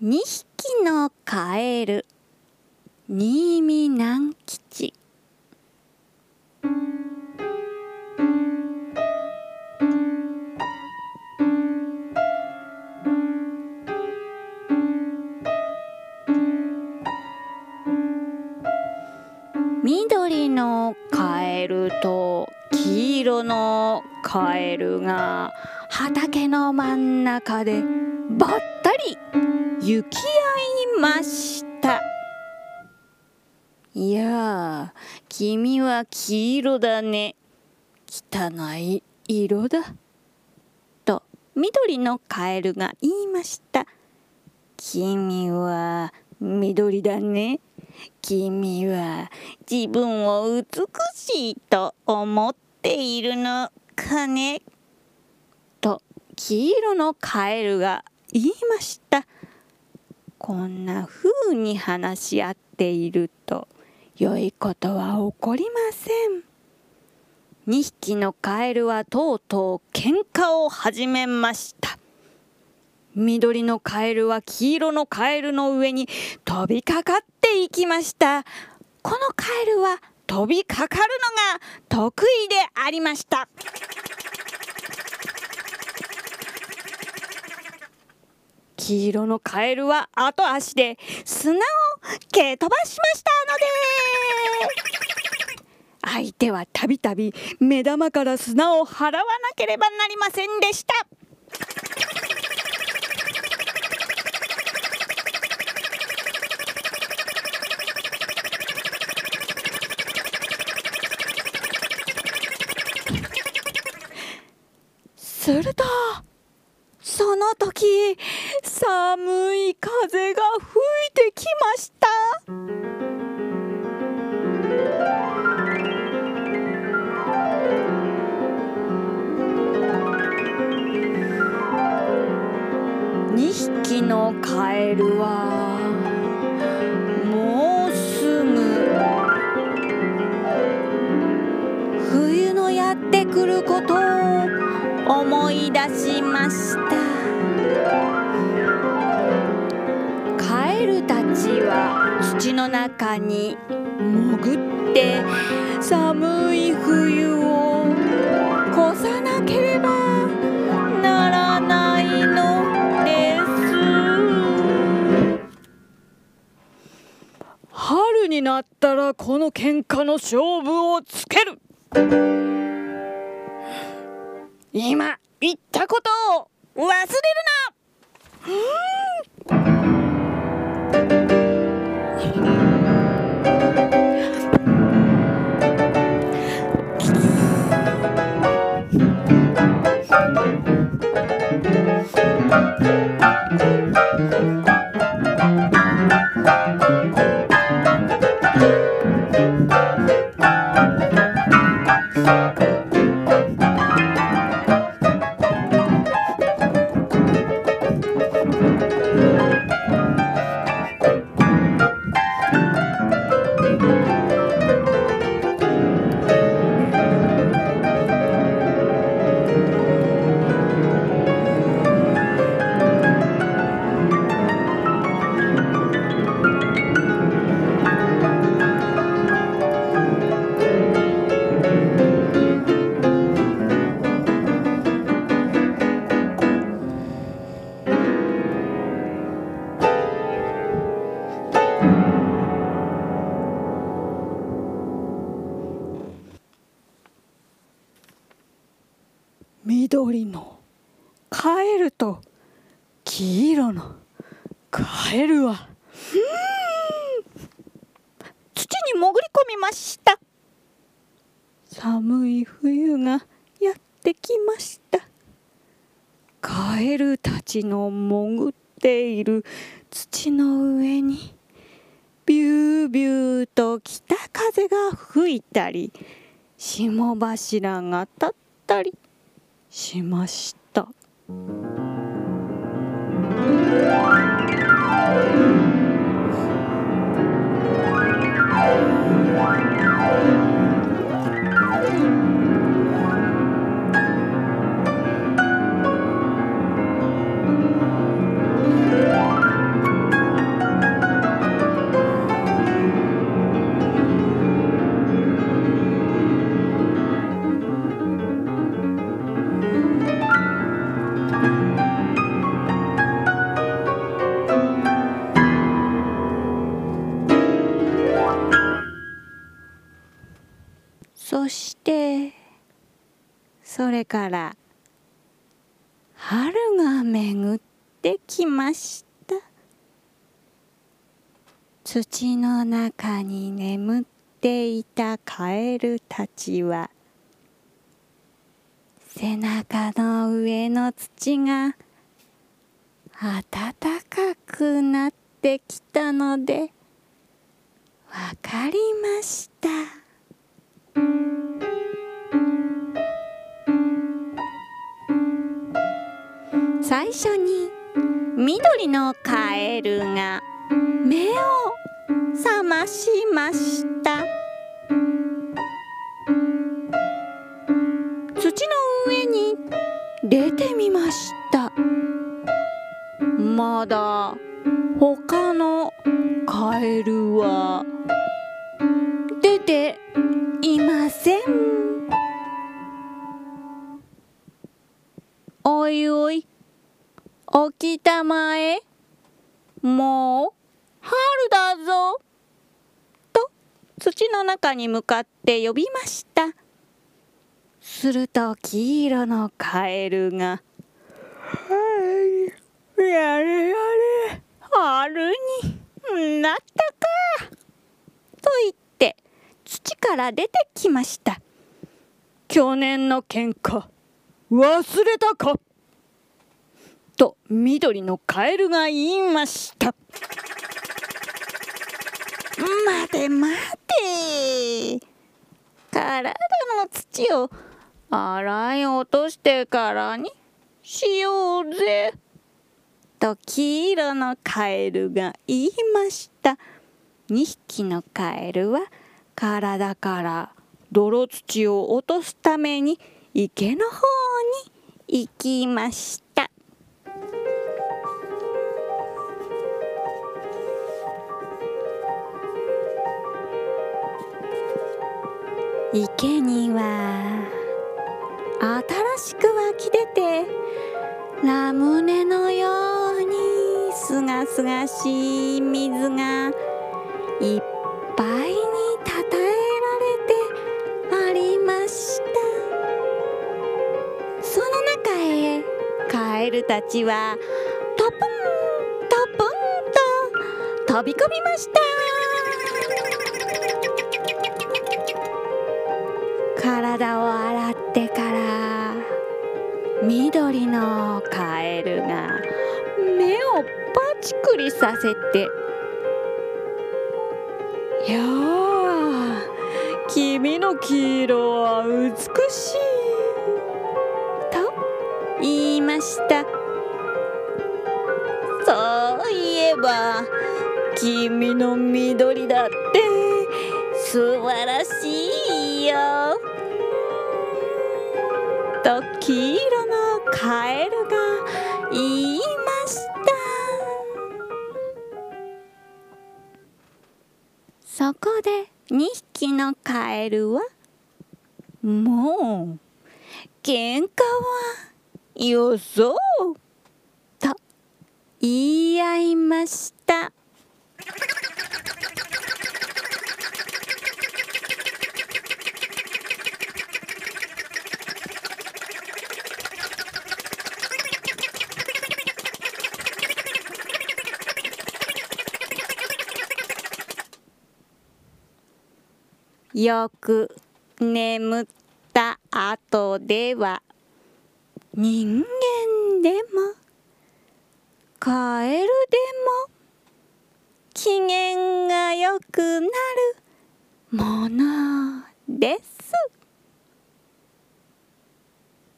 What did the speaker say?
2匹のカエル。新見南吉。緑のカエルと黄色のカエルが畑の真ん中でばったり行き合いました。いや君は黄色だね。汚い色だ。と緑のカエルが言いました。君は緑だね。君は自分を美しいと思っているのかね。と黄色のカエルが言いました。こんな風に話し合っていると良いことは起こりません。2匹のカエルはとうとう喧嘩を始めました。緑のカエルは黄色のカエルの上に飛びかかっていきました。このカエルは飛びかかるのが得意でありました。黄色のカエルは後足で砂を蹴飛ばしましたので。相手はたびたび目玉から砂を払わなければなりませんでした。するとその時寒い風が吹いてきました。2匹のカエルはもうすぐ冬のやってくることを思い出しました。土の中に潜って寒い冬を越さなければならないのです。春になったらこの喧嘩の勝負をつける。今言ったことを忘れるな。Thank you. 緑のカエルと黄色のカエルは土に潜り込みました。寒い冬がやってきました。カエルたちの潜っている土の上にビュービューと北風が吹いたり霜柱が立ったりしました。れから春が巡ってきました。土の中に眠っていたカエルたちは背中の上の土が暖かくなってきたのでわかりました。最初に緑のカエルが目を覚ましました。土の上に出てみました。まだ他のカエルは出ていません。おいおい起きたまえもう春だぞと土の中に向かって呼びました。すると黄色のカエルが「はいやれやれ。春になったか」と言って土から出てきました。去年の喧嘩忘れたか。と緑のカエルが言いました。待て待て。体の土を洗い落としてからにしようぜ。と黄色のカエルが言いました。2匹のカエルは体から泥土を落とすために池の方に行きました。池には新しく湧き出てラムネのようにすがすがしい水がいっぱいにたたえられてありました。その中へカエルたちはトプントプンと飛び込みました。体を洗ってから緑のカエルが目をパチクリさせて「やあ君の黄色は美しい」と言いました。そういえば君の緑だって素晴らしいよ。黄色のカエルが言いました。そこで2匹のカエルはもう喧嘩はよそうと言い合いました。よく眠った後では人間でもカエルでも機嫌が良くなるものです。